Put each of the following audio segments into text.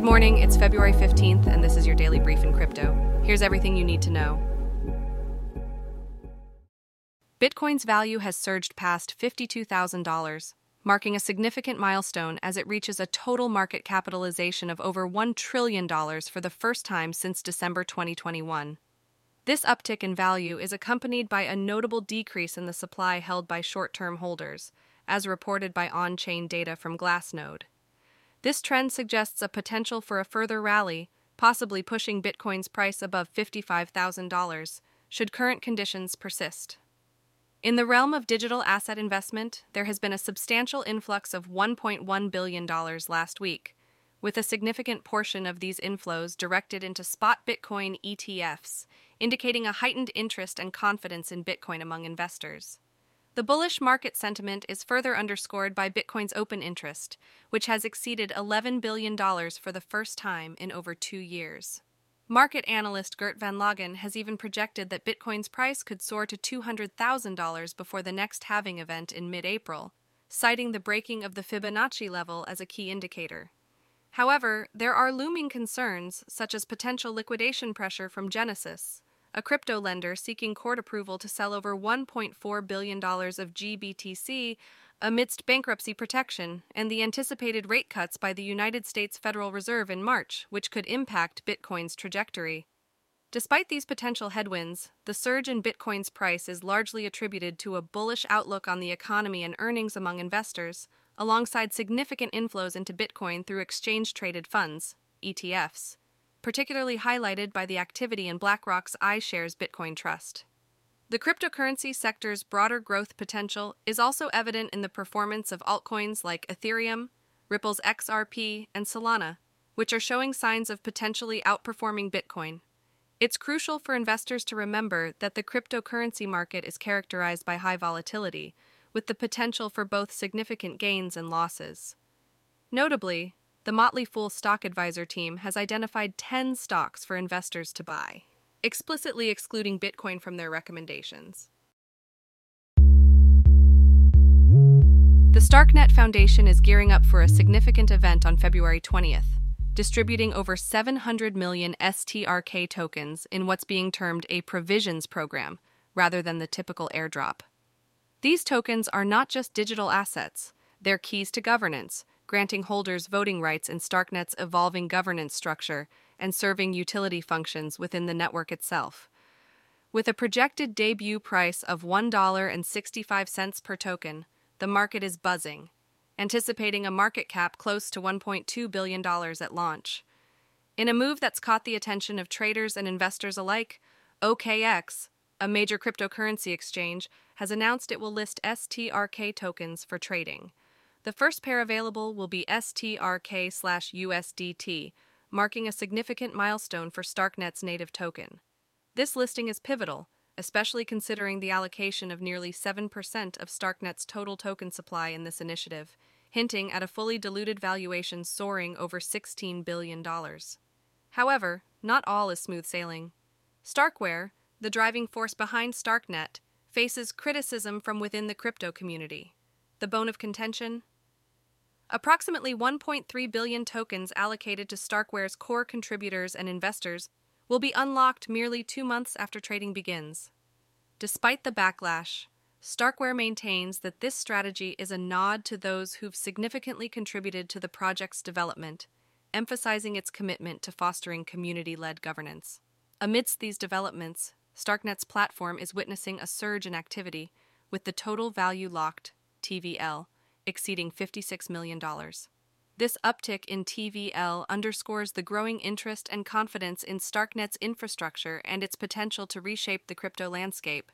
Good morning, it's February 15th, and this is your daily brief in crypto. Here's everything you need to know. Bitcoin's value has surged past $52,000, marking a significant milestone as it reaches a total market capitalization of over $1 trillion for the first time since December 2021. This uptick in value is accompanied by a notable decrease in the supply held by short term holders, as reported by on chain data from Glassnode. This trend suggests a potential for a further rally, possibly pushing Bitcoin's price above $55,000, should current conditions persist. In the realm of digital asset investment, there has been a substantial influx of $1.1 billion last week, with a significant portion of these inflows directed into spot Bitcoin ETFs, indicating a heightened interest and confidence in Bitcoin among investors. The bullish market sentiment is further underscored by Bitcoin's open interest, which has exceeded $11 billion for the first time in over two years. Market analyst Gert van Lagen has even projected that Bitcoin's price could soar to $200,000 before the next halving event in mid April, citing the breaking of the Fibonacci level as a key indicator. However, there are looming concerns, such as potential liquidation pressure from Genesis, a crypto lender seeking court approval to sell over $1.4 billion of GBTC amidst bankruptcy protection and the anticipated rate cuts by the United States Federal Reserve in March, which could impact Bitcoin's trajectory. Despite these potential headwinds, the surge in Bitcoin's price is largely attributed to a bullish outlook on the economy and earnings among investors, alongside significant inflows into Bitcoin through exchange traded funds, ETFs particularly highlighted by the activity in BlackRock's iShares Bitcoin Trust. The cryptocurrency sector's broader growth potential is also evident in the performance of altcoins like Ethereum, Ripple's XRP, and Solana, which are showing signs of potentially outperforming Bitcoin. It's crucial for investors to remember that the cryptocurrency market is characterized by high volatility, with the potential for both significant gains and losses. Notably, the Motley Fool Stock Advisor team has identified 10 stocks for investors to buy, explicitly excluding Bitcoin from their recommendations. The Starknet Foundation is gearing up for a significant event on February 20th, distributing over 700 million STRK tokens in what's being termed a provisions program rather than the typical airdrop. These tokens are not just digital assets, they're keys to governance, granting holders voting rights in Starknet's evolving governance structure and serving utility functions within the network itself. With a projected debut price of $1.65 per token, the market is buzzing, anticipating a market cap close to $1.2 billion at launch. In a move that's caught the attention of traders and investors alike, OKX, a major cryptocurrency exchange, has announced it will list STRK tokens for trading. The first pair available will be STRK slash USDT, marking a significant milestone for Starknet's native token. This listing is pivotal, especially considering the allocation of nearly 7% of Starknet's total token supply in this initiative, hinting at a fully diluted valuation soaring over $16 billion. However, not all is smooth sailing. Starkware, the driving force behind Starknet, faces criticism from within the crypto community. The bone of contention? Approximately 1.3 billion tokens allocated to Starkware's core contributors and investors will be unlocked merely two months after trading begins. Despite the backlash, Starkware maintains that this strategy is a nod to those who've significantly contributed to the project's development, emphasizing its commitment to fostering community led governance. Amidst these developments, Starknet's platform is witnessing a surge in activity, with the total value locked, TVL, exceeding $56 million. This uptick in TVL underscores the growing interest and confidence in Starknet's infrastructure and its potential to reshape the crypto landscape.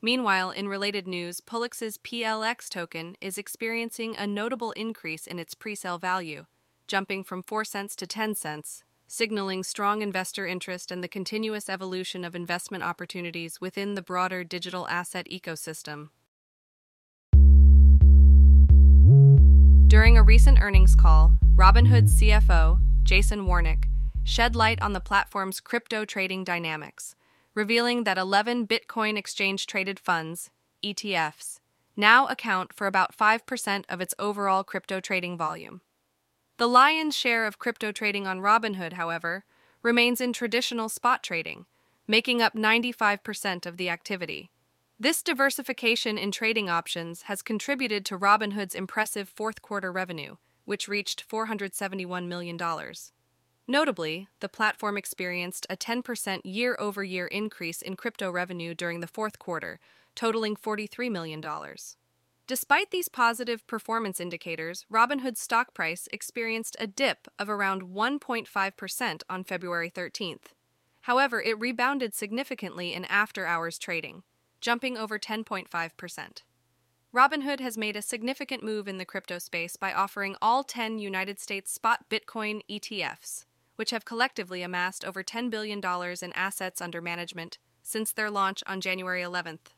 Meanwhile, in related news, Pollux's PLX token is experiencing a notable increase in its presale value, jumping from 4 cents to 10 cents, signaling strong investor interest and the continuous evolution of investment opportunities within the broader digital asset ecosystem. During a recent earnings call, Robinhood's CFO, Jason Warnick, shed light on the platform's crypto trading dynamics, revealing that 11 Bitcoin exchange traded funds, ETFs, now account for about 5% of its overall crypto trading volume. The lion's share of crypto trading on Robinhood, however, remains in traditional spot trading, making up 95% of the activity. This diversification in trading options has contributed to Robinhood's impressive fourth quarter revenue, which reached $471 million. Notably, the platform experienced a 10% year over year increase in crypto revenue during the fourth quarter, totaling $43 million. Despite these positive performance indicators, Robinhood's stock price experienced a dip of around 1.5% on February 13th. However, it rebounded significantly in after hours trading, jumping over 10.5%. Robinhood has made a significant move in the crypto space by offering all 10 United States spot Bitcoin ETFs, which have collectively amassed over $10 billion in assets under management since their launch on January 11th.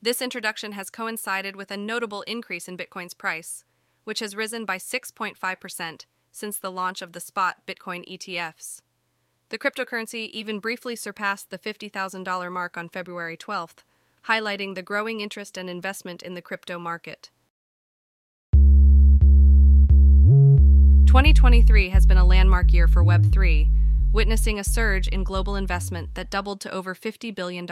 This introduction has coincided with a notable increase in Bitcoin's price, which has risen by 6.5% since the launch of the spot Bitcoin ETFs. The cryptocurrency even briefly surpassed the $50,000 mark on February 12th, highlighting the growing interest and investment in the crypto market. 2023 has been a landmark year for Web3, witnessing a surge in global investment that doubled to over $50 billion.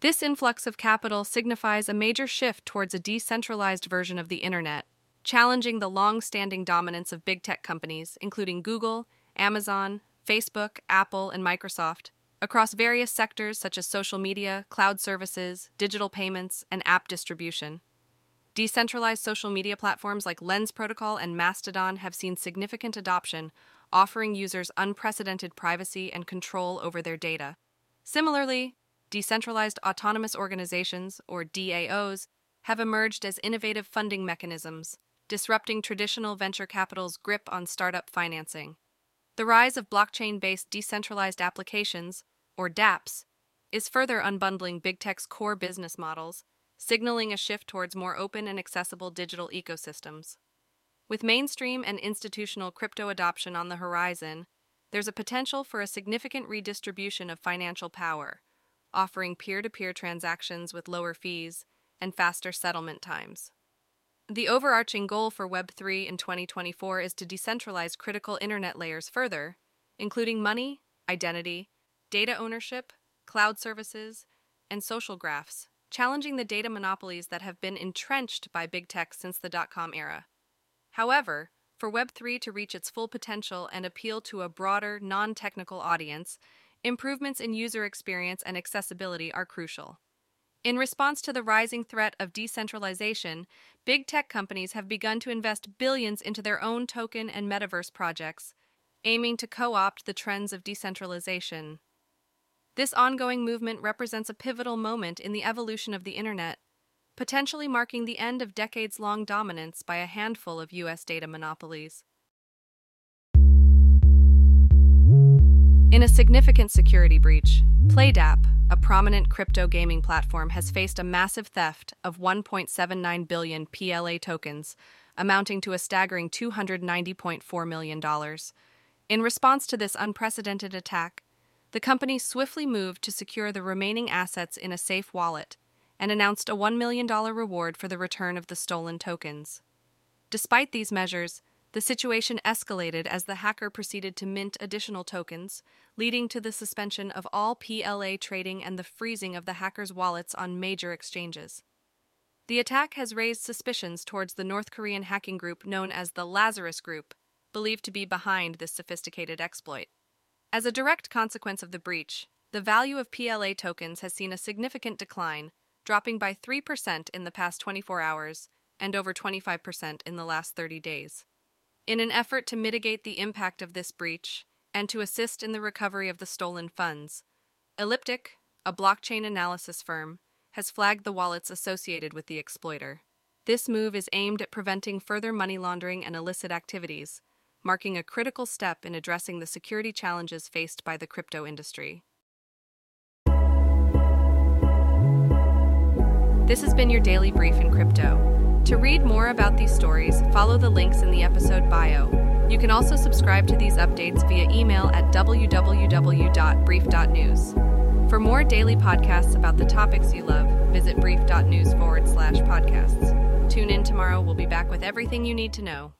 This influx of capital signifies a major shift towards a decentralized version of the internet, challenging the long standing dominance of big tech companies, including Google, Amazon, Facebook, Apple, and Microsoft, across various sectors such as social media, cloud services, digital payments, and app distribution. Decentralized social media platforms like Lens Protocol and Mastodon have seen significant adoption, offering users unprecedented privacy and control over their data. Similarly, Decentralized autonomous organizations, or DAOs, have emerged as innovative funding mechanisms, disrupting traditional venture capital's grip on startup financing. The rise of blockchain based decentralized applications, or dApps, is further unbundling big tech's core business models, signaling a shift towards more open and accessible digital ecosystems. With mainstream and institutional crypto adoption on the horizon, there's a potential for a significant redistribution of financial power offering peer to peer transactions with lower fees and faster settlement times. The overarching goal for Web3 in 2024 is to decentralize critical internet layers further, including money, identity, data ownership, cloud services, and social graphs, challenging the data monopolies that have been entrenched by big tech since the dot com era. However, for Web3 to reach its full potential and appeal to a broader, non technical audience, improvements in user experience and accessibility are crucial. In response to the rising threat of decentralization, big tech companies have begun to invest billions into their own token and metaverse projects, aiming to co opt the trends of decentralization. This ongoing movement represents a pivotal moment in the evolution of the Internet, potentially marking the end of decades long dominance by a handful of U.S. data monopolies. In a significant security breach, PlayDapp, a prominent crypto gaming platform, has faced a massive theft of 1.79 billion PLA tokens, amounting to a staggering $290.4 million. In response to this unprecedented attack, the company swiftly moved to secure the remaining assets in a safe wallet and announced a $1 million reward for the return of the stolen tokens. Despite these measures, the situation escalated as the hacker proceeded to mint additional tokens, leading to the suspension of all PLA trading and the freezing of the hackers' wallets on major exchanges. The attack has raised suspicions towards the North Korean hacking group known as the Lazarus Group, believed to be behind this sophisticated exploit. As a direct consequence of the breach, the value of PLA tokens has seen a significant decline, dropping by 3% in the past 24 hours and over 25% in the last 30 days. In an effort to mitigate the impact of this breach and to assist in the recovery of the stolen funds, Elliptic, a blockchain analysis firm, has flagged the wallets associated with the exploiter. This move is aimed at preventing further money laundering and illicit activities, marking a critical step in addressing the security challenges faced by the crypto industry. This has been your daily brief in crypto. To read more about these stories, follow the links in the episode bio. You can also subscribe to these updates via email at www.brief.news. For more daily podcasts about the topics you love, visit brief.news forward slash podcasts. Tune in tomorrow. We'll be back with everything you need to know.